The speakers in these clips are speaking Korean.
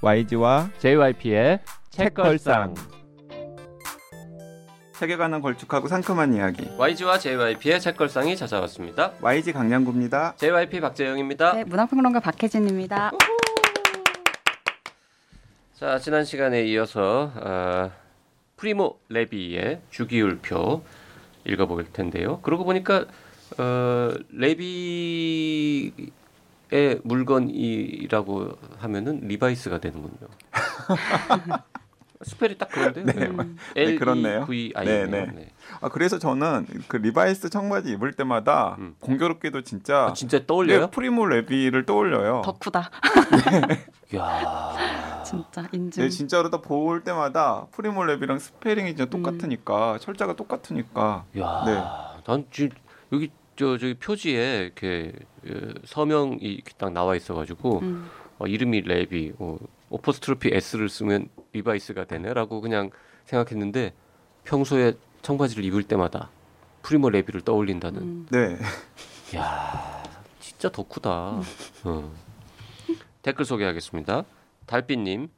YG와 JYP의 책걸상. 세계관은 걸쭉하고 상큼한 이야기. YG와 JYP의 책걸상이 찾아왔습니다. YG 강량구입니다. JYP 박재영입니다. 네, 문화평론가 박혜진입니다. 자, 지난 시간에 이어서 어, 프리모 레비의 주기율표 읽어볼 텐데요. 그러고 보니까 어, 레비 의 물건이라고 하면은 리바이스가 되는군요. spell이 딱 그런데요. 네, 네. 네, 그렇네요. V I 네, 네, 네. 네. 아 그래서 저는 그 리바이스 청바지 입을 때마다 음. 공교롭게도 진짜 아, 진짜 떠올려요? 네, 프리모 레비를 떠올려요. 덕후다. 야. 진짜 인증. 네, 진짜로 딱 볼 때마다 프리모 레비랑 스펠링이 진짜 음. 똑같으니까 철자가 똑같으니까 야. 네. 난 지금 여기 저 저기 표지에 이렇게 어, 서명이 딱 나와 있어가지고 음. 어, 이름이 레비, 어, apostrophe S를 쓰면 리바이스가 되네라고 그냥 생각했는데 평소에 청바지를 입을 때마다 프리모 레비를 떠올린다는. 음. 네. 야, 진짜 덕후다. 어. 댓글 소개하겠습니다. 달빛님,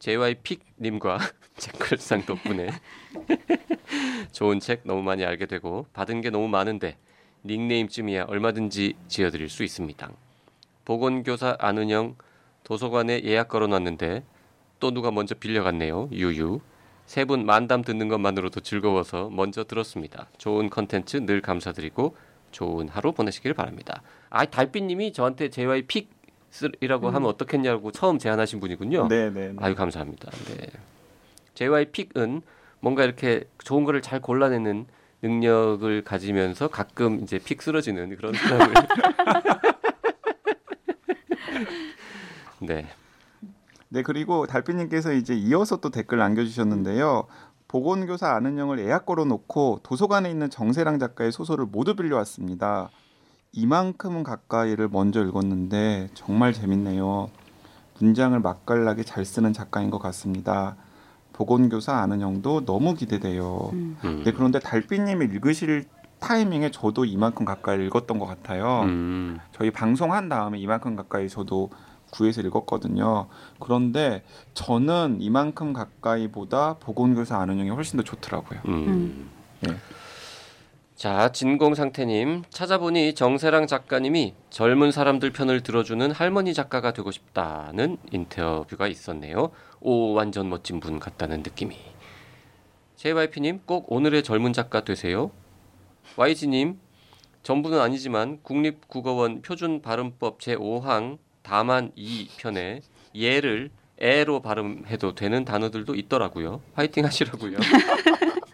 JYP님과 책걸상 덕분에 좋은 책 너무 많이 알게 되고 받은 게 너무 많은데 닉네임쯤이야 얼마든지 지어드릴 수 있습니다. 보건교사 안은영 도서관에 예약 걸어놨는데 또 누가 먼저 빌려갔네요. 유유. 세 분 만담 듣는 것만으로도 즐거워서 먼저 들었습니다. 좋은 컨텐츠 늘 감사드리고 좋은 하루 보내시길 바랍니다. 아, 달빛님이 저한테 JY픽이라고 하면 어떻겠냐고 처음 제안하신 분이군요. 네, 네, 네. 아유 감사합니다. 네. JY픽은 뭔가 이렇게 좋은 거를 잘 골라내는 능력을 가지면서 가끔 이제 픽 쓰러지는 그런 사람을 네. 네, 그리고 달빛님께서 이제 이어서 또 댓글 남겨주셨는데요. 보건교사 아는영을 예약 걸어놓고 도서관에 있는 정세랑 작가의 소설을 모두 빌려왔습니다. 이만큼은 가까이를 먼저 읽었는데 정말 재밌네요. 문장을 맛깔나게 잘 쓰는 작가인 것 같습니다. 보건교사 아는영도 너무 기대돼요. 음. 음. 네, 그런데 달빛님이 읽으실 타이밍에 저도 이만큼 가까이 읽었던 것 같아요. 음. 저희 방송한 다음에 이만큼 가까이 저도 구해서 읽었거든요. 그런데 저는 이만큼 가까이보다 보건교사 아는 형이 훨씬 더 좋더라고요. 음. 음. 네. 자, 진공 상태님 찾아보니 정세랑 작가님이 젊은 사람들 편을 들어주는 할머니 작가가 되고 싶다는 인터뷰가 있었네요. 오, 완전 멋진 분 같다는 느낌이. JYP님 꼭 오늘의 젊은 작가 되세요. YG님 전부는 아니지만 국립국어원 표준 발음법 제 5항 다만 2편에 예를 에로 발음해도 되는 단어들도 있더라고요. 화이팅 하시라고요.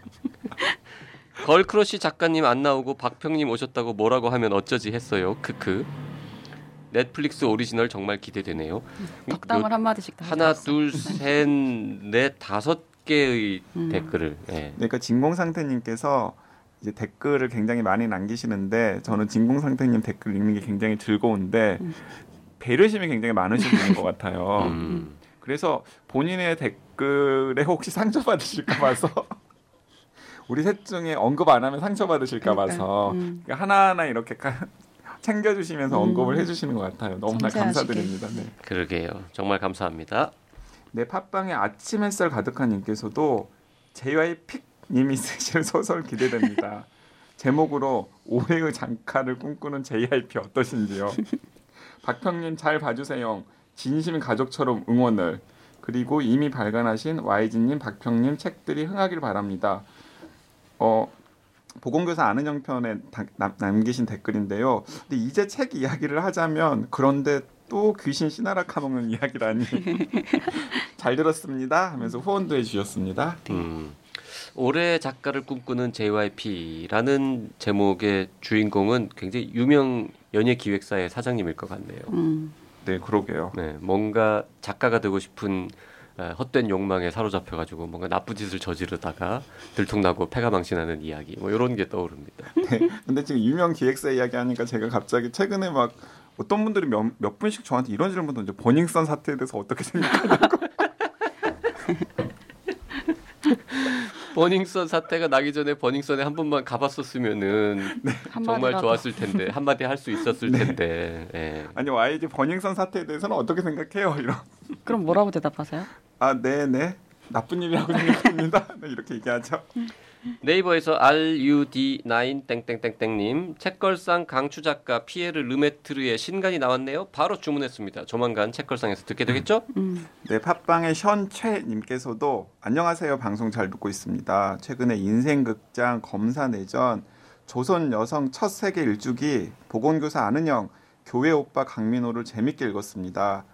걸크러쉬 작가님 안 나오고 박평님 오셨다고 뭐라고 하면 어쩌지 했어요. 크크. 넷플릭스 오리지널 정말 기대되네요. 덕담을 한 마디씩 다 하나, 해줬어. 둘, 셋, 넷, 다섯 개의 음. 댓글을. 예. 그러니까 진공상태님께서 이제 댓글을 굉장히 많이 남기시는데 저는 진공상태님 댓글 읽는 게 굉장히 즐거운데 음. 배려심이 굉장히 많으신 분인 것 같아요. 음. 그래서 본인의 댓글에 혹시 상처받으실까 봐서 우리 셋 중에 언급 안 하면 상처받으실까 봐서 그러니까, 음. 그러니까 하나하나 이렇게 가- 챙겨주시면서 음. 언급을 해주시는 것 같아요. 너무나 섬세하시게. 감사드립니다. 네. 그러게요. 정말 감사합니다. 네, 팟빵에 아침 햇살 가득한 님께서도 JY 픽님이 쓰실 소설 기대됩니다. 제목으로 올해의 장가를 꿈꾸는 JYP 어떠신지요? 박평님 잘 봐주세요. 진심 가족처럼 응원을 그리고 이미 발간하신 YG님, 박평님 책들이 흥하길 바랍니다. 어 보건교사 아는 형편에 남, 남기신 댓글인데요. 근데 이제 책 이야기를 하자면 그런데 또 귀신 씨나라 까먹는 이야기라니 잘 들었습니다 하면서 후원도 해주셨습니다. 음. 올해 작가를 꿈꾸는 JYP라는 제목의 주인공은 굉장히 유명 연예 기획사의 사장님일 것 같네요. 음. 네, 그러게요. 네, 뭔가 작가가 되고 싶은 어, 헛된 욕망에 사로잡혀가지고 뭔가 나쁜 짓을 저지르다가 들통나고 패가 망신하는 이야기 뭐 이런 게 떠오릅니다. 네, 근데 지금 유명 기획사 이야기 하니까 제가 갑자기 최근에 막 어떤 분들이 몇, 몇 분씩 저한테 이런 질문 던져 버닝썬 사태에 대해서 어떻게 생각하냐고 버닝썬 사태가 나기 전에 버닝썬에 한 번만 가봤었으면은 정말 한마디라도. 좋았을 텐데 한마디 할 수 있었을 텐데. 예. 아니 YG 버닝썬 사태에 대해서는 어떻게 생각해요? 이런 그럼 뭐라고 대답하세요? 아 네 네 나쁜 일이라고 생각합니다. 네, 이렇게 얘기하죠. 네이버에서 RUD9 땡땡땡땡님 책걸상 강추 작가 피에르 르메트르의 신간이 나왔네요. 바로 주문했습니다. 조만간 책걸상에서 듣게 되겠죠? 음. 네, 팟빵의 션최님께서도 안녕하세요. 방송 잘 듣고 있습니다. 최근에 인생극장 검사내전 조선 여성 첫 세계 일주기 보건교사 아는 형 교회 오빠 강민호를 재밌게 읽었습니다.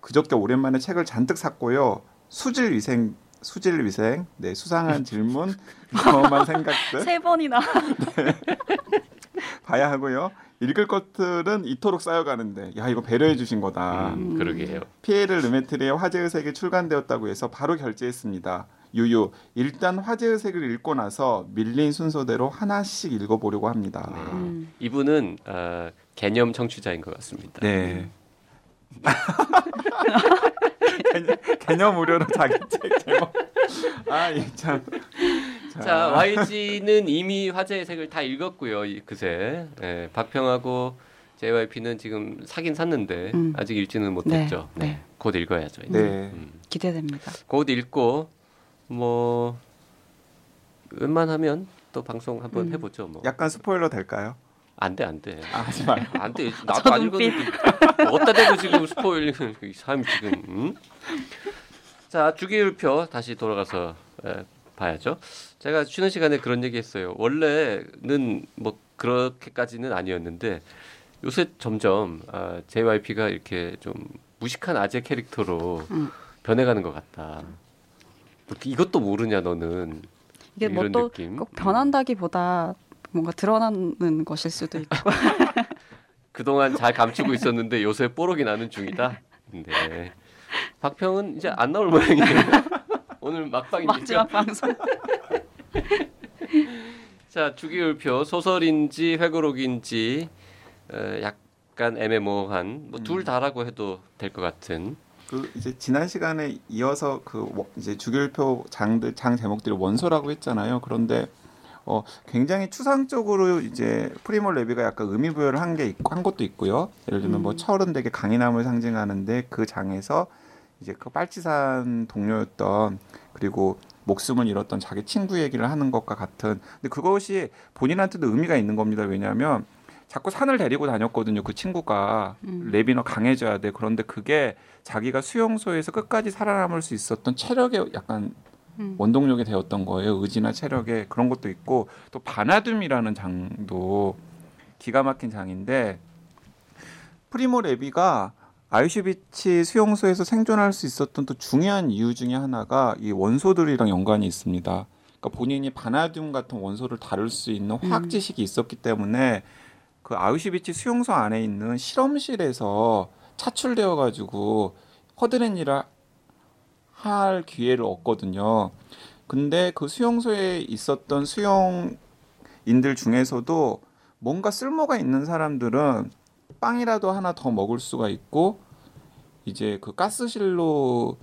그저께 오랜만에 책을 잔뜩 샀고요. 수질 위생 수질 위생 네 수상한 질문 경험한 생각들 세 번이나 봐야 하고요. 읽을 것들은 이토록 쌓여가는데 야 이거 배려해 주신 거다. 음, 그러게요. 피에르 르메트르의 화제의색이 출간되었다고 해서 바로 결제했습니다. 유유 일단 화제의색을 읽고 나서 밀린 순서대로 하나씩 읽어보려고 합니다. 음. 이분은 어, 개념 청취자인 것 같습니다. 네. 개념, 개념 무료로 자기 책 제목. 아, 이 참. 자, YG는 이미 화제의 색을 다 읽었고요. 이- 그새 예, 박평하고 JYP는 지금 사긴 샀는데 음. 아직 읽지는 못했죠. 네, 네, 네. 곧 읽어야죠. 이제. 네. 음. 기대됩니다. 곧 읽고 뭐 웬만하면 또 방송 한번 음. 해보죠. 뭐. 약간 스포일러 될까요? 안 돼, 안 돼. 아, 하지 마요. 안 돼. 나도 저안 읽었는데 어디다 대고 지금 스포일 이 사람이 지금. 음? 자 주기율표 다시 돌아가서 에, 봐야죠. 제가 쉬는 시간에 그런 얘기 했어요. 원래는 뭐 그렇게까지는 아니었는데 요새 점점 아, JYP가 이렇게 좀 무식한 아재 캐릭터로 음. 변해가는 것 같다. 뭐 이것도 모르냐 너는 이게 뭐 또. 꼭 변한다기보다 뭔가 드러나는 것일 수도 있고 그동안 잘 감추고 있었는데 요새 뽀록이 나는 중이다. 네. 박평은 이제 안 나올 모양이에요. 오늘 막방이니까. 마지막 방송. 자, 주기율표 소설인지 회고록인지 어, 약간 애매모호한 뭐 둘 다라고 해도 될 것 같은. 그 이제 지난 시간에 이어서 그 워- 이제 주결표 장들 장 제목들이 원소라고 했잖아요. 그런데 어 굉장히 추상적으로 이제 프리모 레비가 약간 의미 부여를 한 게 있고 한 것도 있고요. 예를 들면 뭐 음. 철은 되게 강인함을 상징하는데 그 장에서 이제 그 빨치산 동료였던 그리고 목숨을 잃었던 자기 친구 얘기를 하는 것과 같은 근데 그것이 본인한테도 의미가 있는 겁니다. 왜냐하면 자꾸 산을 데리고 다녔거든요. 그 친구가 음. 레비 너 강해져야 돼. 그런데 그게 자기가 수용소에서 끝까지 살아남을 수 있었던 체력의 약간 음. 원동력이 되었던 거예요. 의지나 체력에 그런 것도 있고 또 바나둠이라는 장도 기가 막힌 장인데 프리모 레비가 아이슈비치 수용소에서 생존할 수 있었던 또 중요한 이유 중에 하나가 이 원소들이랑 연관이 있습니다. 그러니까 본인이 바나둠 같은 원소를 다룰 수 있는 화학 음. 지식이 있었기 때문에 그 아우슈비츠 수용소 안에 있는 실험실에서 차출되어 가지고 허드렛 일을 할 기회를 얻거든요. 근데 그 수용소에 있었던 수용인들 중에서도 뭔가 쓸모가 있는 사람들은 빵이라도 하나 더 먹을 수가 있고 이제 그 가스실로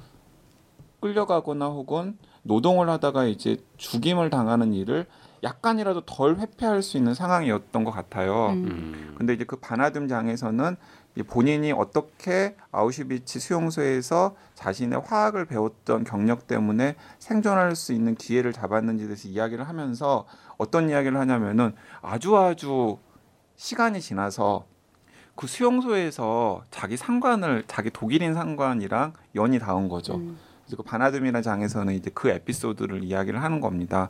끌려가거나 혹은 노동을 하다가 이제 죽임을 당하는 일을 약간이라도 덜 회피할 수 있는 상황이었던 것 같아요. 음. 음. 근데 이제 그 바나둠 장에서는 이 본인이 어떻게 아우슈비츠 수용소에서 자신의 화학을 배웠던 경력 때문에 생존할 수 있는 기회를 잡았는지에 대해서 이야기를 하면서 어떤 이야기를 하냐면은 아주 아주 시간이 지나서 그 수용소에서 자기 상관을 자기 독일인 상관이랑 연이 닿은 거죠. 음. 그래서 그 바나둠이라는 장에서는 이제 그 에피소드를 이야기를 하는 겁니다.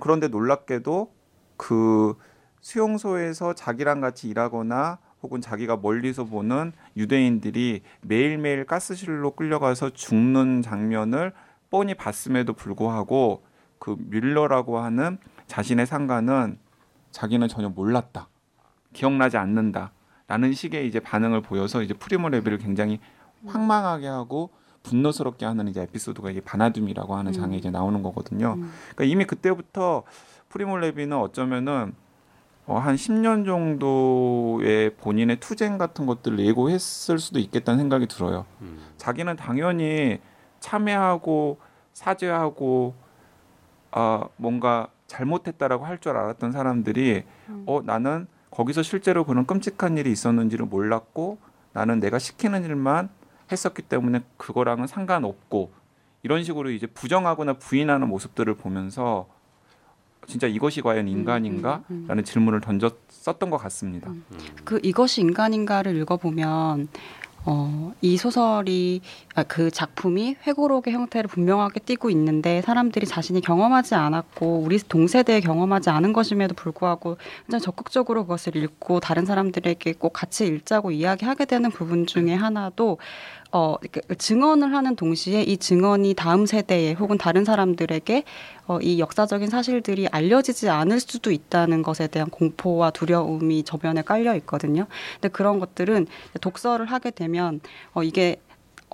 그런데 놀랍게도 그 수용소에서 자기랑 같이 일하거나 혹은 자기가 멀리서 보는 유대인들이 매일매일 가스실로 끌려가서 죽는 장면을 뻔히 봤음에도 불구하고 그 뮬러라고 하는 자신의 상관은 자기는 전혀 몰랐다. 기억나지 않는다. 라는 식의 이제 반응을 보여서 이제 프리모 레비를 굉장히 황망하게 하고 분노스럽게 하는 이제 에피소드가 이게 바나둠이라고 하는 장에 음. 이제 나오는 거거든요. 음. 그러니까 이미 그때부터 프리모 레비는 어쩌면은 어, 한 10년 정도의 본인의 투쟁 같은 것들을 예고했을 수도 있겠다는 생각이 들어요. 음. 자기는 당연히 참여하고 사죄하고 어, 뭔가 잘못했다라고 할 줄 알았던 사람들이 음. 어 나는 거기서 실제로 그런 끔찍한 일이 있었는지를 몰랐고 나는 내가 시키는 일만 했었기 때문에 그거랑은 상관없고 이런 식으로 이제 부정하거나 부인하는 모습들을 보면서 진짜 이것이 과연 인간인가라는 음, 음, 질문을 던졌었던 것 같습니다. 음. 그 이것이 인간인가를 읽어보면 어, 이 소설이 아, 그 작품이 회고록의 형태를 분명하게 띠고 있는데 사람들이 자신이 경험하지 않았고 우리 동세대에 경험하지 않은 것임에도 불구하고 굉장히 적극적으로 그것을 읽고 다른 사람들에게 꼭 같이 읽자고 이야기하게 되는 부분 중에 하나도 어, 증언을 하는 동시에 이 증언이 다음 세대에 혹은 다른 사람들에게 어, 이 역사적인 사실들이 알려지지 않을 수도 있다는 것에 대한 공포와 두려움이 저변에 깔려 있거든요. 근데 그런 것들은 독서를 하게 되면 어, 이게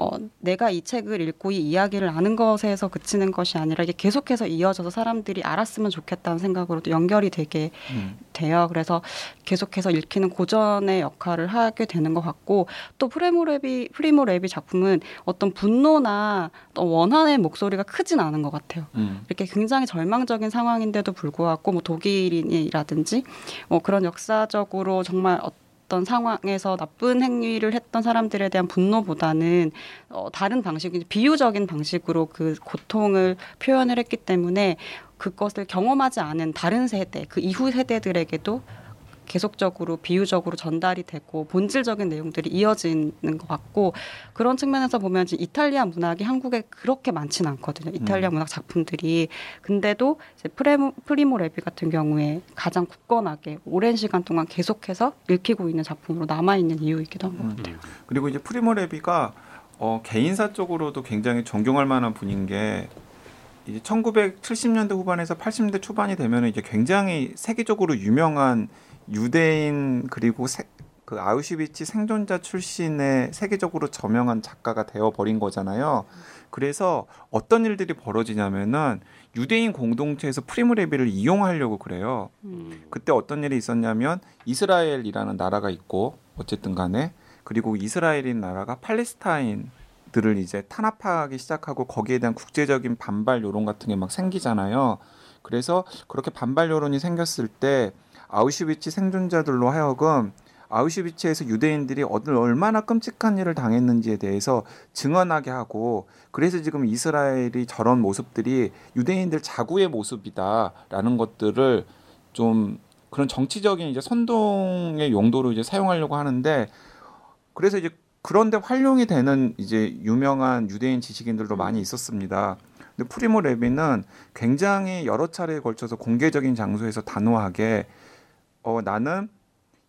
어, 내가 이 책을 읽고 이 이야기를 아는 것에서 그치는 것이 아니라 이게 계속해서 이어져서 사람들이 알았으면 좋겠다는 생각으로 또 연결이 되게 음. 돼요. 그래서 계속해서 읽히는 고전의 역할을 하게 되는 것 같고 또 프리모 레비 프리모 레비 작품은 어떤 분노나 어떤 원한의 목소리가 크진 않은 것 같아요. 음. 이렇게 굉장히 절망적인 상황인데도 불구하고 뭐 독일인이라든지 뭐 그런 역사적으로 정말 어떤 상황에서 나쁜 행위를 했던 사람들에 대한 분노보다는 어, 다른 방식, 비유적인 방식으로 그 고통을 표현을 했기 때문에 그것을 경험하지 않은 다른 세대, 그 이후 세대들에게도 계속적으로 비유적으로 전달이 되고 본질적인 내용들이 이어지는 것 같고 그런 측면에서 보면 이제 이탈리아 문학이 한국에 그렇게 많지는 않거든요. 이탈리아 음. 문학 작품들이 근데도 이제 프레모, 프리모 레비 같은 경우에 가장 굳건하게 오랜 시간 동안 계속해서 읽히고 있는 작품으로 남아 있는 이유이기도 한것 음. 같아요. 그리고 이제 프리모 레비가 어, 개인사 쪽으로도 굉장히 존경할 만한 분인 게 이제 1970년대 후반에서 80년대 초반이 되면 이제 굉장히 세계적으로 유명한 유대인 그리고 세, 그 아우슈비츠 생존자 출신의 세계적으로 저명한 작가가 되어 버린 거잖아요. 그래서 어떤 일들이 벌어지냐면은 유대인 공동체에서 프리모 레비를 이용하려고 그래요. 음. 그때 어떤 일이 있었냐면 이스라엘이라는 나라가 있고 어쨌든 간에 그리고 이스라엘인 나라가 팔레스타인 들을 이제 탄압하기 시작하고 거기에 대한 국제적인 반발 여론 같은 게 막 생기잖아요. 그래서 그렇게 반발 여론이 생겼을 때 아우슈비츠 생존자들로 하여금 아우슈비츠에서 유대인들이 얼마나 끔찍한 일을 당했는지에 대해서 증언하게 하고 그래서 지금 이스라엘이 저런 모습들이 유대인들 자구의 모습이다라는 것들을 좀 그런 정치적인 이제 선동의 용도로 이제 사용하려고 하는데 그래서 이제 그런데 활용이 되는 이제 유명한 유대인 지식인들도 많이 있었습니다. 근데 프리모 레비는 굉장히 여러 차례에 걸쳐서 공개적인 장소에서 단호하게 어 나는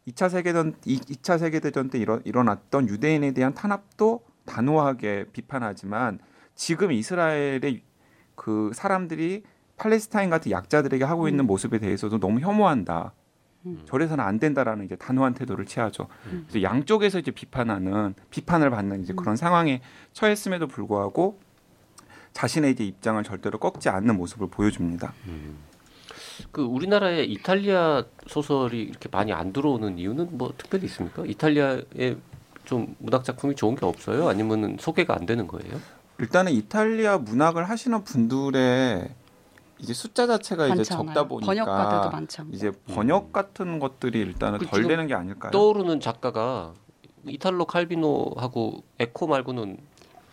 2차 세계전 2차 세계 대전 때 일어, 일어났던 유대인에 대한 탄압도 단호하게 비판하지만 지금 이스라엘의 그 사람들이 팔레스타인 같은 약자들에게 하고 있는 음. 모습에 대해서도 너무 혐오한다. 음. 저래서는 안 된다라는 이제 단호한 태도를 취하죠. 음. 그래서 양쪽에서 이제 비판하는 비판을 받는 이제 음. 그런 상황에 처했음에도 불구하고 자신의 이제 입장을 절대로 꺾지 않는 모습을 보여줍니다. 음. 그 우리나라에 이탈리아 소설이 이렇게 많이 안 들어오는 이유는 뭐 특별히 있습니까? 이탈리아에 좀 문학 작품이 좋은 게 없어요? 아니면은 소개가 안 되는 거예요? 일단은 이탈리아 문학을 하시는 분들의 이제 숫자 자체가 이제. 적다 보니까 번역가들도 않고. 이제 번역 같은 것들이 일단은 그덜 되는 게 아닐까요? 떠오르는 작가가 이탈로 칼비노하고 에코 말고는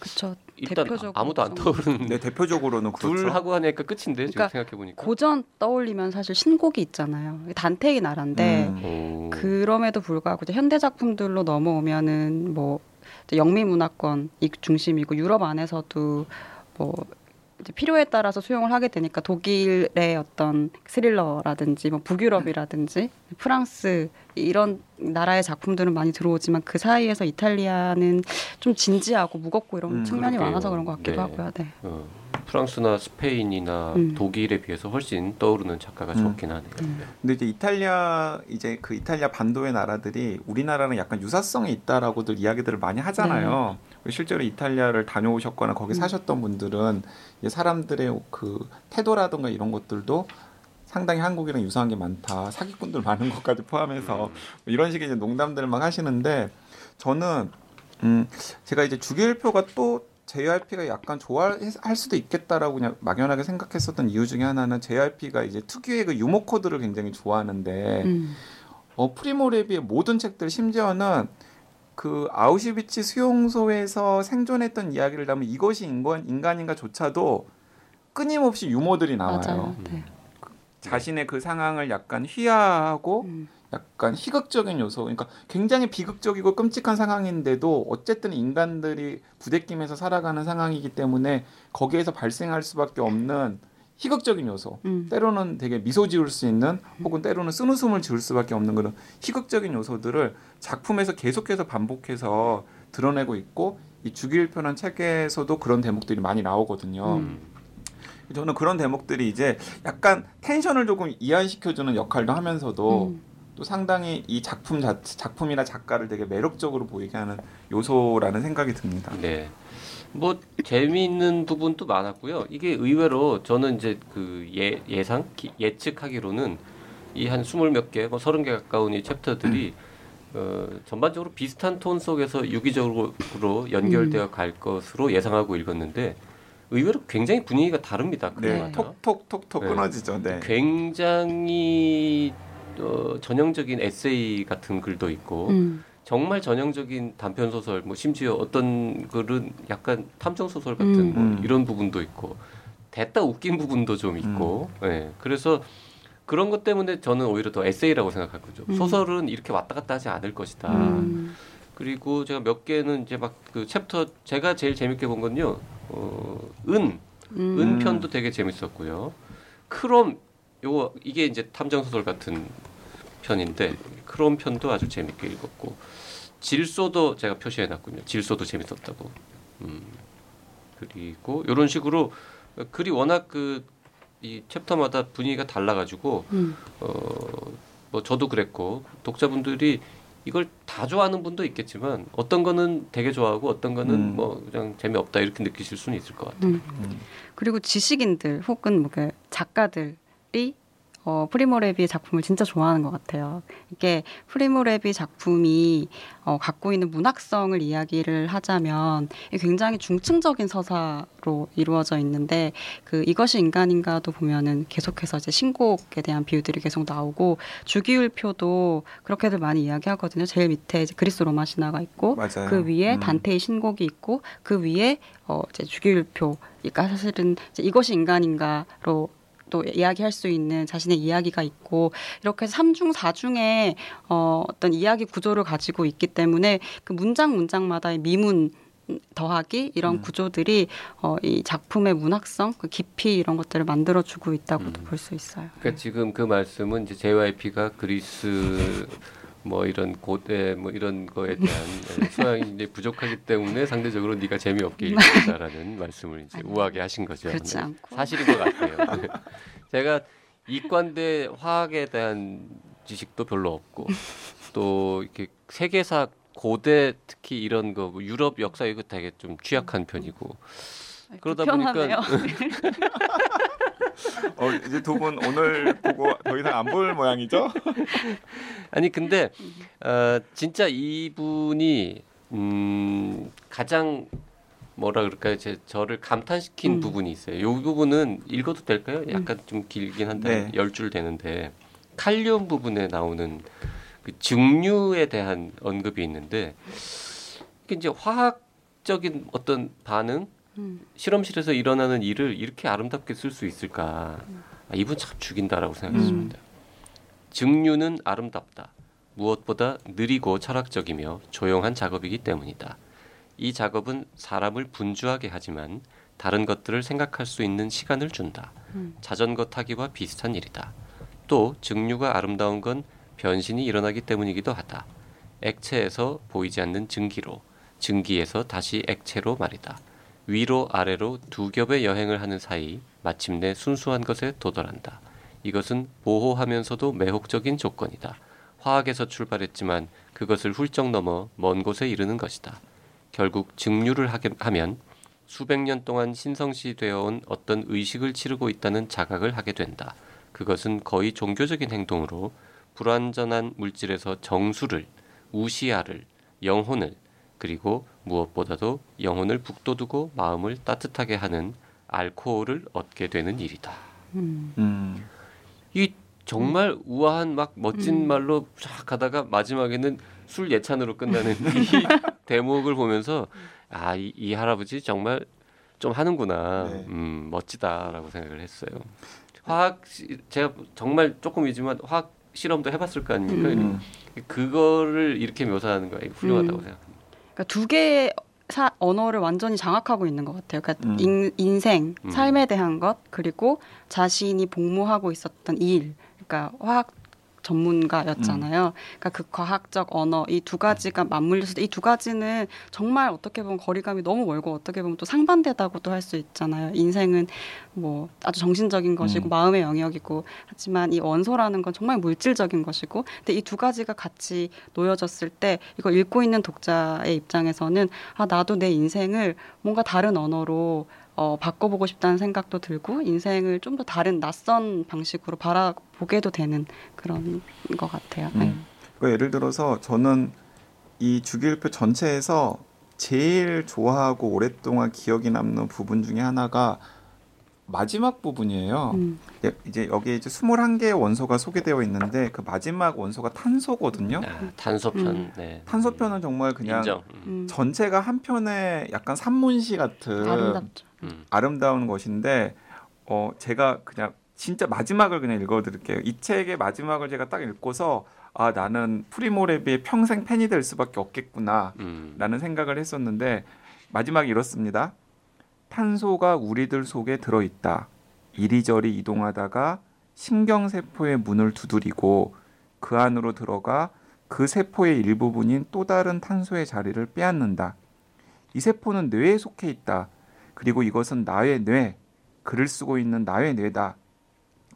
그렇죠. 일단 대표적으로 아무도 안 좀- 떠오르는 네 대표적으로는 그렇죠. 둘 하고 하니까 끝인데 지금 그러니까 생각해 보니까. 고전 떠올리면 사실 신곡이 있잖아요. 단테의 나라인데 음. 그럼에도 불구하고 이제 현대 작품들로 넘어오면은 뭐 영미 문화권 이 중심이고 유럽 안에서도 뭐 필요에 따라서 수용을 하게 되니까 독일의 어떤 스릴러라든지 뭐 북유럽이라든지 프랑스 이런 나라의 작품들은 많이 들어오지만 그 사이에서 이탈리아는 좀 진지하고 무겁고 이런 음, 측면이 그러게요. 많아서 그런 것 같기도 네. 하고요. 네. 어, 프랑스나 스페인이나 음. 독일에 비해서 훨씬 떠오르는 작가가 음. 적긴 하네요. 음. 근데 이제 이탈리아 이제 그 이탈리아 반도의 나라들이 우리나라랑 약간 유사성이 있다라고들 이야기들을 많이 하잖아요. 실제로 이탈리아를 다녀오셨거나 거기 네. 음. 사셨던 분들은 사람들의 그 태도라든가 이런 것들도 상당히 한국이랑 유사한 게 많다. 사기꾼들 많은 것까지 포함해서 이런 식의 이제 농담들을 막 하시는데 저는 음 제가 이제 주기율표가 또 JYP가 약간 좋아할 수도 있겠다라고 그냥 막연하게 생각했었던 이유 중에 하나는 JYP가 이제 특유의 그 유머 코드를 굉장히 좋아하는데 음. 어, 프리모레비의 모든 책들 심지어는 그 아우슈비츠 수용소에서 생존했던 이야기를 담은 이것이 인간, 인간인가조차도 끊임없이 유머들이 나와요. 맞아요. 네. 자신의 그 상황을 약간 휘하하고 음. 약간 희극적인 요소, 그러니까 굉장히 비극적이고 끔찍한 상황인데도 어쨌든 인간들이 부대끼면서 살아가는 상황이기 때문에 거기에서 발생할 수밖에 없는 희극적인 요소, 음. 때로는 되게 미소 지을 수 있는 혹은 때로는 쓴웃음을 지을 수밖에 없는 그런 희극적인 요소들을 작품에서 계속해서 반복해서 드러내고 있고 이 주기일표란 책에서도 그런 대목들이 많이 나오거든요. 음. 저는 그런 대목들이 이제 약간 텐션을 조금 이완시켜주는 역할도 하면서도 음. 또 상당히 이 작품 자, 작품이나 작가를 되게 매력적으로 보이게 하는 요소라는 생각이 듭니다. 네. 뭐 재미있는 부분도 많았고요. 이게 의외로 저는 이제 그 예, 예상 기- 예측하기로는 이 한 스물 몇 개, 뭐 서른 개 가까운 이 챕터들이 어, 전반적으로 비슷한 톤 속에서 유기적으로 연결되어 갈 것으로 예상하고 읽었는데 의외로 굉장히 분위기가 다릅니다. 네, 그때마다. 톡톡톡톡 네. 끊어지죠. 네. 굉장히 어, 전형적인 에세이 같은 글도 있고 음. 정말 전형적인 단편 소설, 뭐 심지어 어떤 글은 약간 탐정 소설 같은 음. 뭐 음. 이런 부분도 있고 됐다 웃긴 부분도 좀 있고, 예. 그래서 그런 것 때문에 저는 오히려 더 에세이라고 생각할 거죠. 음. 소설은 이렇게 왔다 갔다 하지 않을 것이다. 음. 그리고 제가 몇 개는 이제 막 그 챕터 제가 제일 재밌게 본 건요, 어, 은 음. 은 편도 되게 재밌었고요. 크롬 요거 이게 이제 탐정 소설 같은 편인데 크롬 편도 아주 재밌게 읽었고 질소도 제가 표시해 놨군요. 질소도 재밌었다고. 음. 그리고 이런 식으로 글이 워낙 그 이 챕터마다 분위기가 달라가지고 음. 어뭐 저도 그랬고 독자분들이 이걸 다 좋아하는 분도 있겠지만 어떤 거는 되게 좋아하고 어떤 거는 음. 뭐 그냥 재미없다 이렇게 느끼실 수는 있을 것 같아요. 음. 음. 그리고 지식인들 혹은 뭐 그 작가들이 어, 프리모 레비의 작품을 진짜 좋아하는 것 같아요. 이게 프리모 레비 작품이 어, 갖고 있는 문학성을 이야기를 하자면 굉장히 중층적인 서사로 이루어져 있는데 그 이것이 인간인가도 보면은 계속해서 이제 신곡에 대한 비유들이 계속 나오고 주기율표도 그렇게들 많이 이야기하거든요. 제일 밑에 이제 그리스 로마 신화가 있고 맞아요. 그 위에 음. 단테의 신곡이 있고 그 위에 어 이제 주기율표 그러니까 사실은 이것이 인간인가로 또 이야기할 수 있는 자신의 이야기가 있고 이렇게 삼중사중에 어 어떤 이야기 구조를 가지고 있기 때문에 그 문장 문장마다의 미문 더하기 이런 음. 구조들이 어 이 작품의 문학성, 그 깊이 이런 것들을 만들어 주고 있다고도 음. 볼수 있어요. 그러니까 지금 그 말씀은 이제 JYP가 그리스 뭐 이런 고대 뭐 이런 거에 대한 예, 소양이 이제 부족하기 때문에 상대적으로 네가 재미없게 읽는다라는 말씀을 이제 우아하게 하신 거죠. 그렇지 네. 않고. 사실인 것 같아요. 네. 제가 이과인데 화학에 대한 지식도 별로 없고 또 이렇게 세계사 고대 특히 이런 거 뭐 유럽 역사 이거 되게 좀 취약한 편이고 그러다 불편하네요. 어, 이제 두 분 오늘 보고 더 이상 안 볼 모양이죠? 아니 근데 어, 진짜 이분이 음, 가장 뭐라 그럴까요? 제 저를 감탄시킨 음. 부분이 있어요. 이 부분은 읽어도 될까요? 약간 좀 길긴 한데 네. 열줄 되는데 칼륨 부분에 나오는 그 증류에 대한 언급이 있는데 이게 이제 화학적인 어떤 반응 음. 실험실에서 일어나는 일을 이렇게 아름답게 쓸 수 있을까? 아, 이분 참 죽인다라고 생각했습니다. 증류는 아름답다. 무엇보다 느리고 철학적이며 조용한 작업이기 때문이다. 이 작업은 사람을 분주하게 하지만 다른 것들을 생각할 수 있는 시간을 준다. 음. 자전거 타기와 비슷한 일이다. 또 증류가 아름다운 건 변신이 일어나기 때문이기도 하다. 액체에서 보이지 않는 증기로, 증기에서 다시 액체로 말이다. 위로 아래로 두 겹의 여행을 하는 사이 마침내 순수한 것에 도달한다. 이것은 보호하면서도 매혹적인 조건이다. 화학에서 출발했지만 그것을 훌쩍 넘어 먼 곳에 이르는 것이다. 결국 증류를 하게 하면 수백 년 동안 신성시되어 온 어떤 의식을 치르고 있다는 자각을 하게 된다. 그것은 거의 종교적인 행동으로 불완전한 물질에서 정수를, 우시아를, 영혼을, 그리고 무엇보다도 영혼을 북돋우고 마음을 따뜻하게 하는 알코올을 얻게 되는 일이다. 음. 음. 이 정말 우아한 막 멋진 음. 말로 쫙 가다가 마지막에는 술 예찬으로 끝나는 이 대목을 보면서 아이 이 할아버지 정말 좀 하는구나 네. 음 멋지다라고 생각을 했어요 화학 시- 제가 정말 조금이지만 화학 실험도 해봤을 거 아닙니까 음. 그거를 이렇게 묘사하는 거 훌륭하다고 음. 생각합니다 그러니까 두 개의 사, 언어를 완전히 장악하고 있는 것 같아요. 그러니까 음. 인, 인생, 음. 삶에 대한 것, 그리고 자신이 복무하고 있었던 일. 그러니까 화학 전문가였잖아요. 그러니까 그 과학적 언어 이 두 가지가 때이두 가지는 정말 어떻게 보면 거리감이 너무 멀고 어떻게 보면 또 상반되다고도 할 수 있잖아요. 인생은 뭐 아주 정신적인 것이고 음. 마음의 영역이고 하지만 이 원소라는 건 정말 물질적인 것이고 근데 이 두 가지가 같이 놓여졌을 때 이거 읽고 있는 독자의 입장에서는 아 나도 내 인생을 뭔가 다른 언어로 어, 바꿔보고 싶다는 생각도 들고 인생을 좀 더 다른 낯선 방식으로 바라보게도 되는 그런 것 같아요. 네. 음. 그 예를 들어서 저는 이 주기율표 전체에서 제일 좋아하고 오랫동안 기억이 남는 부분 중에 하나가 마지막 부분이에요. 음. 예, 이제 여기에 이제 21개의 원소가 소개되어 있는데 그 마지막 원소가 탄소거든요. 아, 단소편 음. 네. 탄소편은 정말 그냥 인정 음. 음. 전체가 한 편의 약간 산문시 같은 아름답죠. 음. 아름다운 것인데 어 제가 그냥 진짜 마지막을 그냥 읽어드릴게요. 이 책의 마지막을 제가 딱 읽고서 아 나는 프리모레비의 평생 팬이 될 수밖에 없겠구나 음. 라는 생각을 했었는데 마지막이 이렇습니다. 탄소가 우리들 속에 들어있다. 이리저리 이동하다가 신경세포의 문을 두드리고 그 안으로 들어가 그 세포의 일부분인 또 다른 탄소의 자리를 빼앗는다. 이 세포는 뇌에 속해 있다. 그리고 이것은 나의 뇌, 글을 쓰고 있는 나의 뇌다.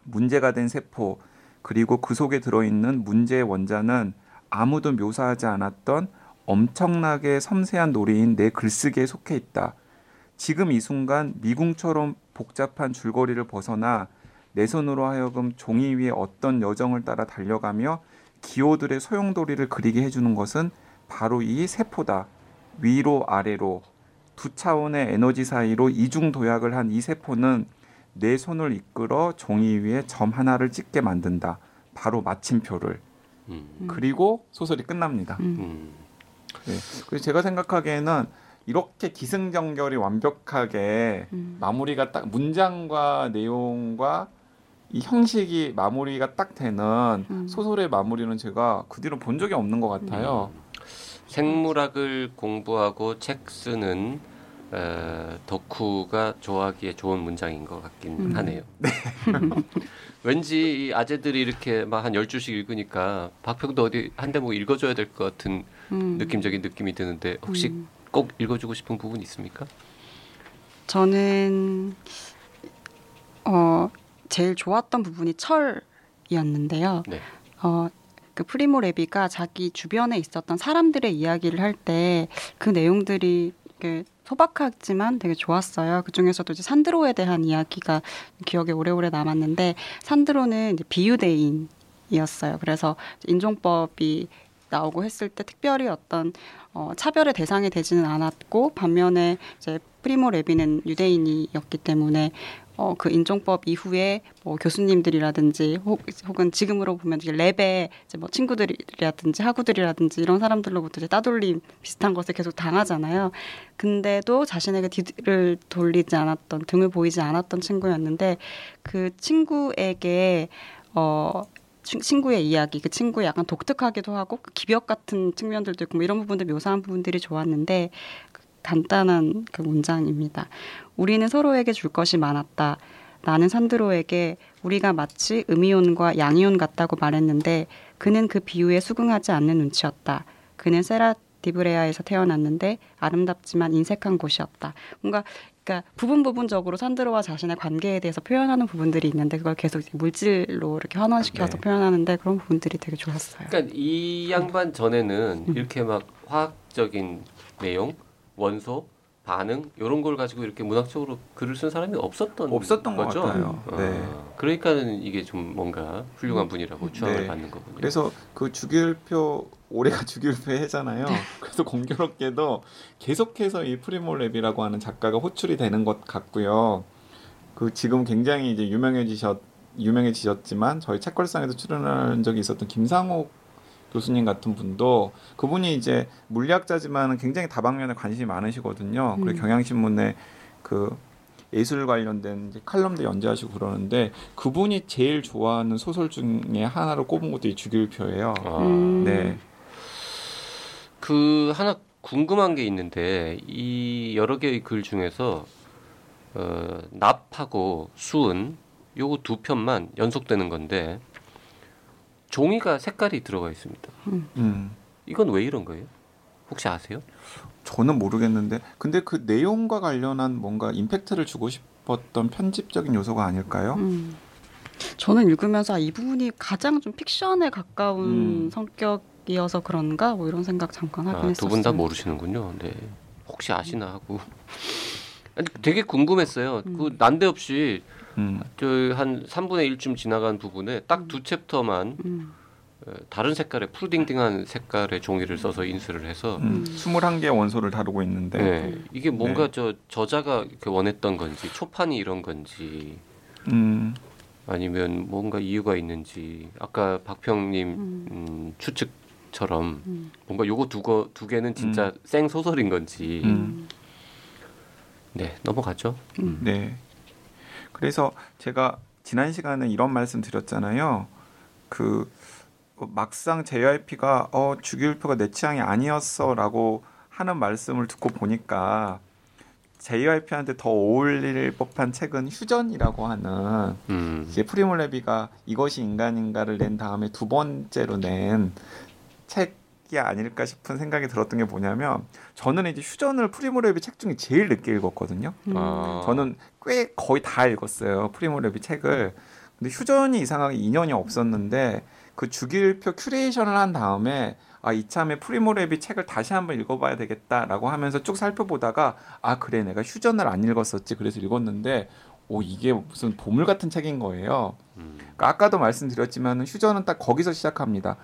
문제가 된 세포, 그리고 그 속에 들어있는 문제의 원자는 아무도 묘사하지 않았던 엄청나게 섬세한 놀이인 내 글쓰기에 속해 있다. 지금 이 순간 미궁처럼 복잡한 줄거리를 벗어나 내 손으로 하여금 종이 위에 어떤 여정을 따라 달려가며 기호들의 소용돌이를 그리게 해주는 것은 바로 이 세포다. 위로 아래로 두 차원의 에너지 사이로 이중 도약을 한 이 세포는 내 손을 이끌어 종이 위에 점 하나를 찍게 만든다. 바로 마침표를. 음. 음. 그리고 소설이 끝납니다. 음. 음. 네. 그래서 제가 생각하기에는 이렇게 기승전결이 완벽하게 음. 마무리가 딱 문장과 내용과 이 형식이 마무리가 딱 되는 음. 소설의 마무리는 제가 그 뒤로 본 적이 없는 것 같아요. 생물학을 공부하고 책 쓰는 어, 덕후가 좋아하기에 좋은 문장인 것 같긴 음. 하네요. 왠지 이 아재들이 이렇게 막한 10줄씩 읽으니까 박평도 어디 한 대목 읽어줘야 될 것 같은 음. 느낌적인 느낌이 드는데 혹시 음. 꼭 읽어주고 싶은 부분 있습니까? 저는 어 제일 좋았던 부분이 철이었는데요. 네. 어, 그 프리모 레비가 자기 주변에 있었던 사람들의 이야기를 할 때 그 내용들이 이렇게 소박하지만 되게 좋았어요. 그 중에서도 이제 산드로에 대한 이야기가 기억에 오래오래 남았는데 산드로는 비유대인이었어요. 그래서 인종법이 나오고 했을 때 특별히 어떤 어, 차별의 대상이 되지는 않았고 반면에 이제 프리모 레비는 유대인이었기 때문에 어, 그 인종법 이후에 뭐 교수님들이라든지 혹, 혹은 지금으로 보면 이제 랩에 이제 뭐 친구들이라든지 학우들이라든지 이런 사람들로부터 이제 따돌림 비슷한 것을 계속 당하잖아요. 근데도 자신에게 뒤를 돌리지 않았던 등을 보이지 않았던 친구였는데 그 친구에게 어 친- 친구의 이야기, 그 친구의 약간 독특하기도 하고 그 기벽 같은 측면들도 있고 뭐 이런 부분들 묘사한 부분들이 좋았는데 그 간단한 그 문장입니다. 우리는 서로에게 줄 것이 많았다. 나는 산드로에게 우리가 마치 음이온과 양이온 같다고 말했는데 그는 그 비유에 수긍하지 않는 눈치였다. 그는 세라 디브레아에서 태어났는데 아름답지만 인색한 곳이었다. 뭔가 그러니까 부분 부분적으로 산드로와 자신의 관계에 대해서 표현하는 부분들이 있는데 그걸 계속 물질로 이렇게 환원시켜서 네. 표현하는데 그런 부분들이 되게 좋았어요. 그러니까 이 양반 전에는 음. 이렇게 막 화학적인 내용, 원소, 반응 이런 걸 가지고 이렇게 문학적으로 글을 쓴 사람이 없었던 없었던 것 거죠. 같아요. 어, 네. 그러니까는 이게 좀 뭔가 훌륭한 분이라고 추앙을 네. 받는 거군요. 그래서 그 주기율표 올해가 주기율표 해잖아요. 그래서 공교롭게도 계속해서 이 프리모 레비라고 하는 작가가 호출이 되는 것 같고요. 그 지금 굉장히 이제 유명해지셨 유명해지셨지만 저희 책걸상에도 출연한 적이 있었던 김상옥 교수님 같은 분도 그분이 이제 물리학자지만 굉장히 다방면에 관심이 많으시거든요. 음. 그리고 경향신문에 그 예술 관련된 이제 칼럼도 연재하시고 그러는데 그분이 제일 좋아하는 소설 중에 하나로 꼽은 것도 이 주기율표예요. 아, 음. 네. 그 하나 궁금한 게 있는데 이 여러 개의 글 중에서 어, 납하고 수은 요거 두 편만 연속되는 건데 종이가 색깔이 들어가 있습니다. 음. 이건 왜 이런 거예요? 혹시 아세요? 저는 모르겠는데 근데 그 내용과 관련한 뭔가 임팩트를 주고 싶었던 편집적인 요소가 아닐까요? 음. 저는 읽으면서 아, 이 부분이 가장 좀 픽션에 가까운 음. 성격이어서 그런가 뭐 이런 생각 잠깐 하긴 아, 했었어요. 두분 다 모르시는군요. 네. 혹시 아시나 하고. 아니, 되게 궁금했어요. 음. 그 난데없이 음. 저한 3분의 1쯤 지나간 부분에 딱 두 챕터만 음. 어, 다른 색깔의 푸르딩딩한 색깔의 종이를 써서 인쇄를 해서 음. 21개의 원소를 다루고 있는데 네. 이게 뭔가 네. 저 저자가 원했던 건지 초판이 이런 건지 음. 아니면 뭔가 이유가 있는지 아까 박평님 음. 음, 추측처럼 음. 뭔가 요거 두 거 두 개는 진짜 생 소설인 건지 음. 네 넘어가죠. 음. 네. 그래서 제가 지난 시간에 이런 말씀 드렸잖아요. 그 어, 막상 JYP가 어 주기율표가 내 취향이 아니었어라고 하는 말씀을 듣고 보니까 JYP한테 더 어울릴 법한 책은 휴전이라고 하는 음. 이제 프리몰레비가 이것이 인간인가를 낸 다음에 두 번째로 낸 책 이 아닐까 싶은 생각이 들었던 게 뭐냐면 저는 이제 휴전을 프리모 레비 책 중에 제일 늦게 읽었거든요. 음. 아. 저는 꽤 거의 다 읽었어요 프리모 레비 책을. 근데 휴전이 이상하게 인연이 없었는데 그 주기율표 큐레이션을 한 다음에 아 이참에 프리모 레비 책을 다시 한번 읽어봐야 되겠다라고 하면서 쭉 살펴보다가 아 그래 내가 휴전을 안 읽었었지 그래서 읽었는데 오 이게 무슨 보물 같은 책인 거예요. 음. 그러니까 아까도 말씀드렸지만 휴전은 딱 거기서 시작합니다.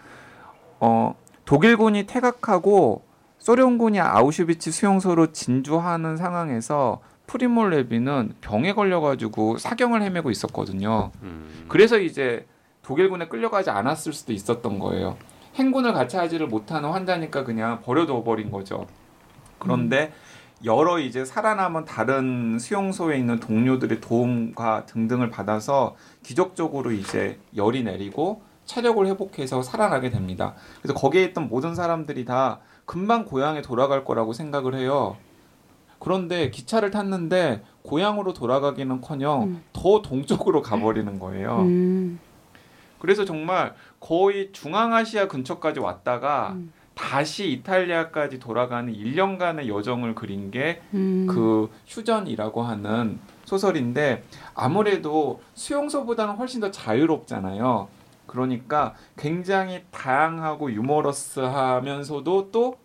어, 독일군이 퇴각하고 소련군이 아우슈비츠 수용소로 진주하는 상황에서 프리몰 레비는 병에 걸려가지고 사경을 헤매고 있었거든요. 음. 그래서 이제 독일군에 끌려가지 않았을 수도 있었던 거예요. 행군을 같이 하지를 못하는 환자니까 그냥 버려둬 버린 거죠. 그런데 여러 이제 살아남은 다른 수용소에 있는 동료들의 도움과 등등을 받아서 기적적으로 이제 열이 내리고 체력을 회복해서 살아나게 됩니다. 그래서 거기에 있던 모든 사람들이 다 금방 고향에 돌아갈 거라고 생각을 해요. 그런데 기차를 탔는데 고향으로 돌아가기는커녕 음. 더 동쪽으로 가버리는 거예요. 음. 그래서 정말 거의 중앙아시아 근처까지 왔다가 음. 다시 이탈리아까지 돌아가는 1년간의 여정을 그린 게 음. 그 휴전이라고 하는 소설인데 아무래도 수용소보다는 훨씬 더 자유롭잖아요. 그러니까 굉장히 다양하고 유머러스하면서도 또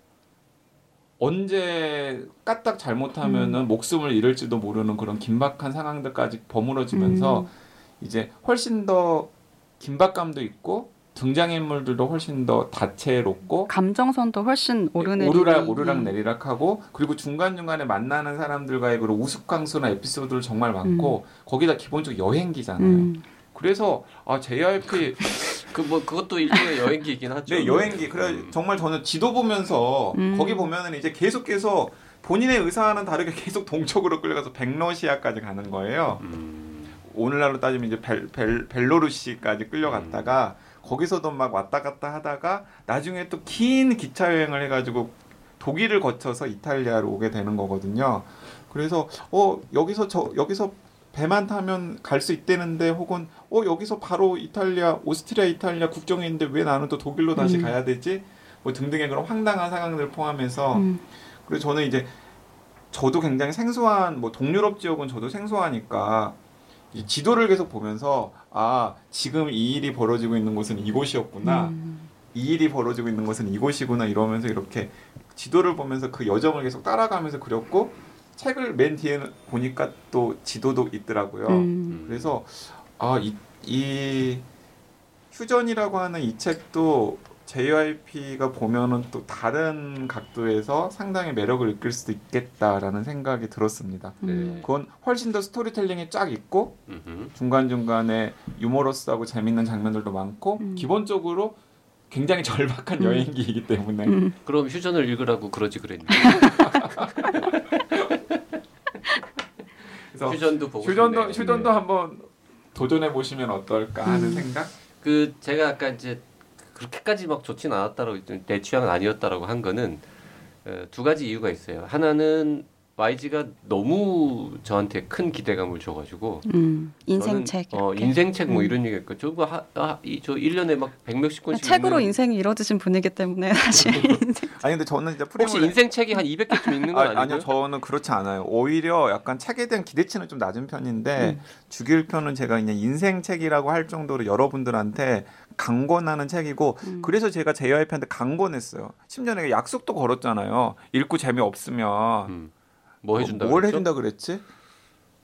언제 까딱 잘못하면은 목숨을 잃을지도 모르는 그런 긴박한 상황들까지 버무러지면서 음. 이제 훨씬 더 긴박감도 있고 등장인물들도 훨씬 더 다채롭고 감정선도 훨씬 오르내리 오르락 오르락 내리락하고 그리고 중간 중간에 만나는 사람들과의 그런 우스꽝스러운 에피소드들 정말 많고 거기다 기본적으로 여행기잖아요. 음. 그래서 아 JRP 그 뭐 그것도 일종의 여행기이긴 하죠. 네 여행기 그래 음. 정말 저는 지도 보면서 음. 거기 보면은 이제 계속해서 본인의 의사와는 다르게 계속 동쪽으로 끌려가서 백러시아까지 가는 거예요. 음. 오늘날로 따지면 이제 벨, 벨, 벨로루시까지 끌려갔다가 거기서도 막 왔다 갔다 하다가 나중에 또 긴 기차 여행을 해가지고 독일을 거쳐서 이탈리아로 오게 되는 거거든요. 그래서 어 여기서 저 여기서 배만 타면 갈 수 있다는데 혹은 어 여기서 바로 이탈리아 오스트리아 이탈리아 국경에 있는데 왜 나는 또 독일로 다시 음. 가야 되지? 뭐 등등의 그런 황당한 상황들을 포함해서 음. 그래서 저는 이제 저도 굉장히 생소한 뭐 동유럽 지역은 저도 생소하니까 이 지도를 계속 보면서 아 지금 이 일이 벌어지고 있는 곳은 이곳이었구나 음. 이 일이 벌어지고 있는 곳은 이곳이구나 이러면서 이렇게 지도를 보면서 그 여정을 계속 따라가면서 그렸고 책을 맨 뒤에 보니까 또 지도도 있더라고요. 음. 그래서 아이 이 휴전이라고 하는 이 책도 JYP가 보면은 또 다른 각도에서 상당히 매력을 느낄 수도 있겠다라는 생각이 들었습니다. 네. 음. 그건 훨씬 더 스토리텔링이 쫙 있고. 중간 중간에 유머러스하고 재밌는 장면들도 많고 음. 기본적으로 굉장히 절박한 음. 여행기이기 때문에 음. 그럼 휴전을 읽으라고 그러지 그랬니? 그래서 휴전도 보고 휴전도 싶네요. 휴전도 네. 한번 도전해 보시면 어떨까 하는 음. 생각. 그 제가 아까 이제 그렇게까지 막 좋진 않았다라고 내 취향은 아니었다라고 한 거는 어, 두 가지 이유가 있어요. 하나는 YG가 너무 저한테 큰 기대감을 줘가지고 음. 인생 저는, 책. 어. 인생책 뭐 음. 이런 얘기했고 저거 하이저 1년에 막 백몇십 권씩 책으로 읽는- 인생이 이루어지신 분이기 때문에 사실 인생 아니 근데 저는 진짜 혹시 프레임을 인생책이 한 200개쯤 읽는 건 아, 아니고요? 아니요 저는 그렇지 않아요. 오히려 약간 책에 대한 기대치는 좀 낮은 편인데 음. 죽일 편은 제가 그냥 인생 책이라고 할 정도로 여러분들한테 강권하는 책이고 음. 그래서 제가 JYP한테 강권했어요. 심지어 내가 약속도 걸었잖아요. 읽고 재미 없으면 음. 뭐 해준다 뭘 그랬죠? 해준다 그랬지?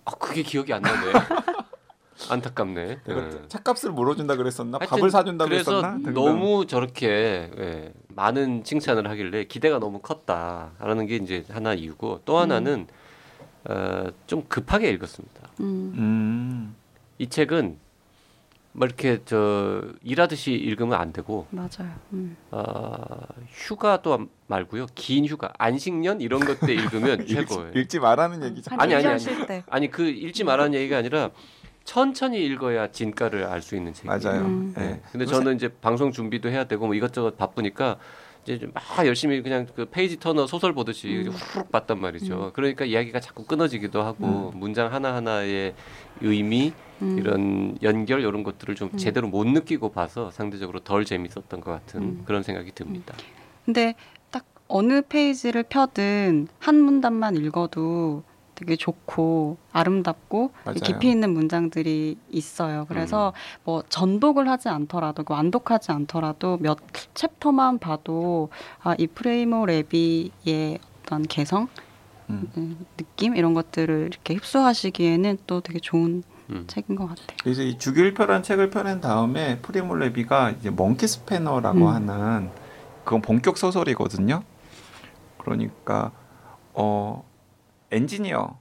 아 그게 기억이 안 나네. 안타깝네. 내가 예. 책값을 물어준다 그랬었나? 밥을 사준다 그래서 그랬었나? 등등. 너무 저렇게 예, 많은 칭찬을 하길래 기대가 너무 컸다라는 게 이제 하나 이유고 또 하나는 어, 좀 급하게 읽었습니다. 음. 음. 이 책은 뭐 이렇게 저 일하듯이 읽으면 안 되고 맞아요. 음. 어, 휴가도 말고요 긴 휴가 안식년 이런 것 때 읽으면 최고예요. 읽지, 말라는 얘기잖아. 아니, 아니, 1년 아니. 쉴 때. 아니 그 읽지 말라는 얘기가 아니라 천천히 읽어야 진가를 알 수 있는 책이에요. 맞아요. 음. 예. 네. 근데 요새- 저는 이제 방송 준비도 해야 되고 뭐 이것저것 바쁘니까 이제 좀막 열심히 그냥 그 페이지 터너 소설 보듯이 음. 후룩 봤단 말이죠. 그러니까 이야기가 자꾸 끊어지기도 하고 문장 하나 하나의 의미 음. 이런 연결 이런 것들을 좀 음. 제대로 못 느끼고 봐서 상대적으로 덜 재밌었던 것 같은 음. 그런 생각이 듭니다. 근데 딱 어느 페이지를 펴든 한 문단만 읽어도 되게 좋고 아름답고 맞아요. 깊이 있는 문장들이 있어요. 그래서 뭐 전독을 하지 않더라도 그 완독하지 않더라도 몇 챕터만 봐도 아, 이 프리모 레비의 어떤 개성, 음. 음, 느낌 이런 것들을 이렇게 흡수하시기에는 또 되게 좋은 음. 책인 것 같아요. 그래서 이 주기율표란 책을 펴낸 다음에 프리모 레비가 이제 멍키 스패너라고 음. 하는 그건 본격 소설이거든요. 그러니까 어 엔지니어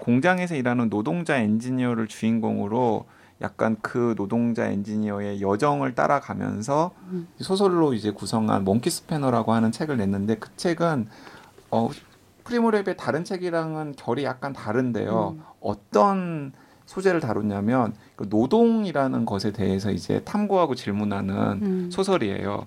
공장에서 일하는 노동자 엔지니어를 주인공으로 약간 그 노동자 엔지니어의 여정을 따라가면서 음. 소설로 이제 구성한 몽키 스패너라고 하는 책을 냈는데 그 책은 어 프리모 레비의 다른 책이랑은 결이 약간 다른데요. 음. 어떤 소재를 다루냐면 그 노동이라는 것에 대해서 이제 탐구하고 질문하는 음. 소설이에요.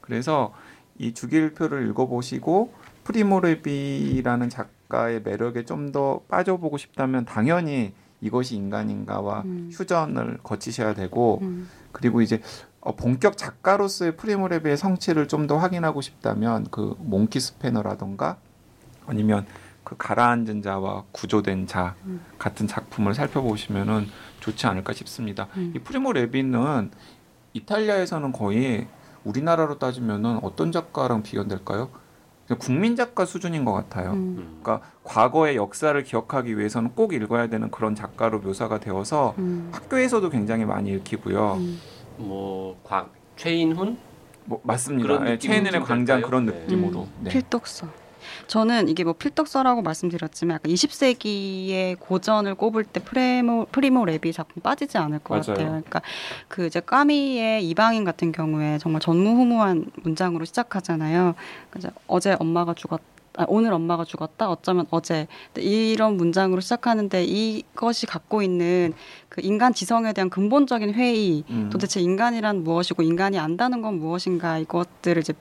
그래서 이 주기율표를 읽어보시고 프리모 레비라는 작가의 매력에 좀 더 빠져보고 싶다면 당연히 이것이 인간인가와 음. 휴전을 거치셔야 되고 음. 그리고 이제 어, 본격 작가로서의 프리모 레비의 성취를 좀 더 확인하고 싶다면 그 몽키 스패너라던가 아니면 그 가라앉은 자와 구조된 자 음. 같은 작품을 살펴보시면은 좋지 않을까 싶습니다. 음. 이 프리모 레비는 이탈리아에서는 거의 우리나라로 따지면은 어떤 작가랑 비교될까요? 국민 작가 수준인 것 같아요. 음. 음. 그러니까 과거의 역사를 기억하기 위해서는 꼭 읽어야 되는 그런 작가로 묘사가 되어서 음. 학교에서도 굉장히 많이 읽히고요. 음. 뭐 광, 최인훈 뭐 맞습니다. 예, 느낌으로 최인훈의 좀 광장 될까요? 그런 네. 느낌으로. 네. 필독서. 저는 이게 뭐 필독서라고 말씀드렸지만 약간 20세기의 고전을 꼽을 때 프레모, 프리모 레비 작품 빠지지 않을 것 맞아요. 같아요. 그러니까 그 이제 까미의 이방인 같은 경우에 정말 전무후무한 문장으로 시작하잖아요. 그래서 어제 엄마가 죽었 아, 오늘 엄마가 죽었다. 어쩌면 어제 이런 문장으로 시작하는데 이것이 갖고 있는 그 인간 지성에 대한 근본적인 회의, 음. 도대체 인간이란 무엇이고 인간이 안다는 건 무엇인가 이것들을 이제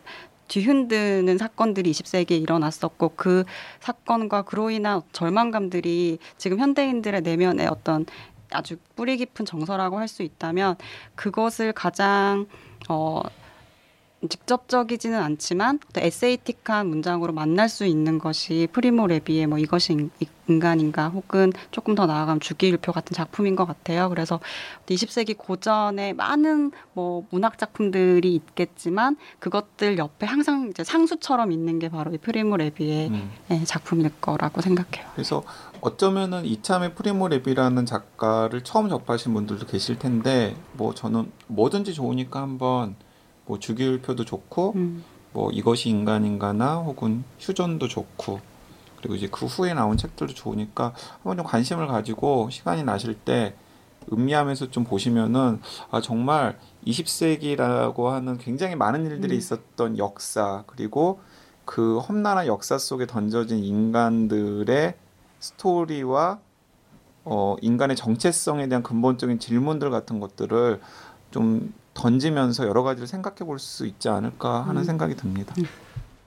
뒤흔드는 사건들이 20세기에 일어났었고 그 사건과 그로 인한 절망감들이 지금 현대인들의 내면에 어떤 아주 뿌리 깊은 정서라고 할 수 있다면 그것을 가장 어 직접적이지는 않지만 또 에세이틱한 문장으로 만날 수 있는 것이 프리모 레비의 뭐 이것이 인- 인간인가 혹은 조금 더 나아가면 주기율표 같은 작품인 것 같아요. 그래서 20세기 고전에 많은 뭐 문학 작품들이 있겠지만 그것들 옆에 항상 이제 상수처럼 있는 게 바로 이 프리모 레비의 음. 예, 작품일 거라고 생각해요. 그래서 어쩌면은 이참에 프리모 레비라는 작가를 처음 접하신 분들도 계실 텐데 뭐 저는 뭐든지 좋으니까 한번 뭐 주기율표도 좋고 음. 뭐 이것이 인간인가나 혹은 휴전도 좋고 그리고 이제 그 후에 나온 책들도 좋으니까 한번 좀 관심을 가지고 시간이 나실 때 음미하면서 좀 보시면은 아 정말 20세기라고 하는 굉장히 많은 일들이 음. 있었던 역사 그리고 그 험난한 역사 속에 던져진 인간들의 스토리와 어 인간의 정체성에 대한 근본적인 질문들 같은 것들을 좀 던지면서 여러 가지를 생각해 볼 수 있지 않을까 하는 음. 생각이 듭니다.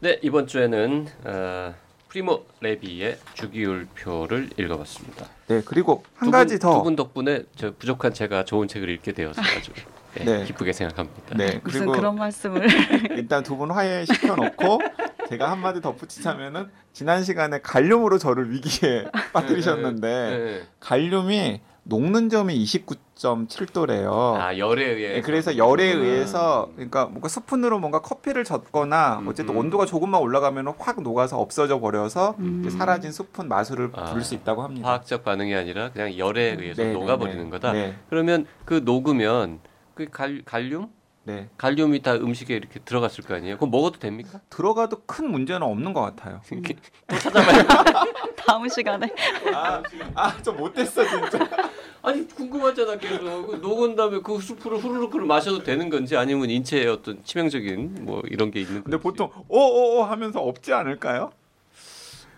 네 이번 주에는 어, 프리모 레비의 주기율표를 읽어봤습니다. 네, 그리고 한두 분- 가지 더. 두 분 덕분에 저 부족한 제가 좋은 책을 읽게 되어서 아주 네, 네. 기쁘게 생각합니다. 네, 무슨 그리고 그런 말씀을 일단 두 분 화해 시켜 놓고 제가 한마디 덧붙이자면은 지난 시간에 갈륨으로 저를 위기에 빠뜨리셨는데 네. 갈륨이 녹는 점이 29.7도래요. 아 열에 의해 네, 그래서 열에 의해서 그러니까 뭔가 스푼으로 뭔가 커피를 젓거나 음, 어쨌든 음. 온도가 조금만 올라가면 확 녹아서 없어져 버려서 음. 사라진 스푼 마술을 아, 부를 수 있다고 합니다. 화학적 반응이 아니라 그냥 열에 의해서 네, 네, 녹아버리는 네. 거다. 네, 그러면 그 녹으면 그 갈, 갈륨? 네. 갈륨이 다 음식에 이렇게 들어갔을 거 아니에요? 그럼 먹어도 됩니까? 들어가도 큰 문제는 없는 것 같아요. 또 찾아봐요. 다음 시간에 아, 아, 좀 못됐어 진짜. 아니 궁금하잖아 계속 그 녹은 다음에 그 수프를 후루룩 그 마셔도 되는 건지 아니면 인체에 어떤 치명적인 뭐 이런 게 있는 건지 근데 보통 오오오 하면서 없지 않을까요?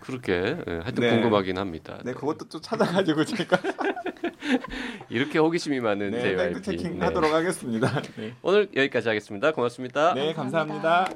그렇게 예, 하여튼 네. 궁금하긴 합니다. 네, 그것도 좀 찾아가지고 제가 이렇게 호기심이 많은 네, JYP. 팩트 체킹 네. 하도록 하겠습니다. 네, 오늘 여기까지 하겠습니다. 고맙습니다. 네 감사합니다.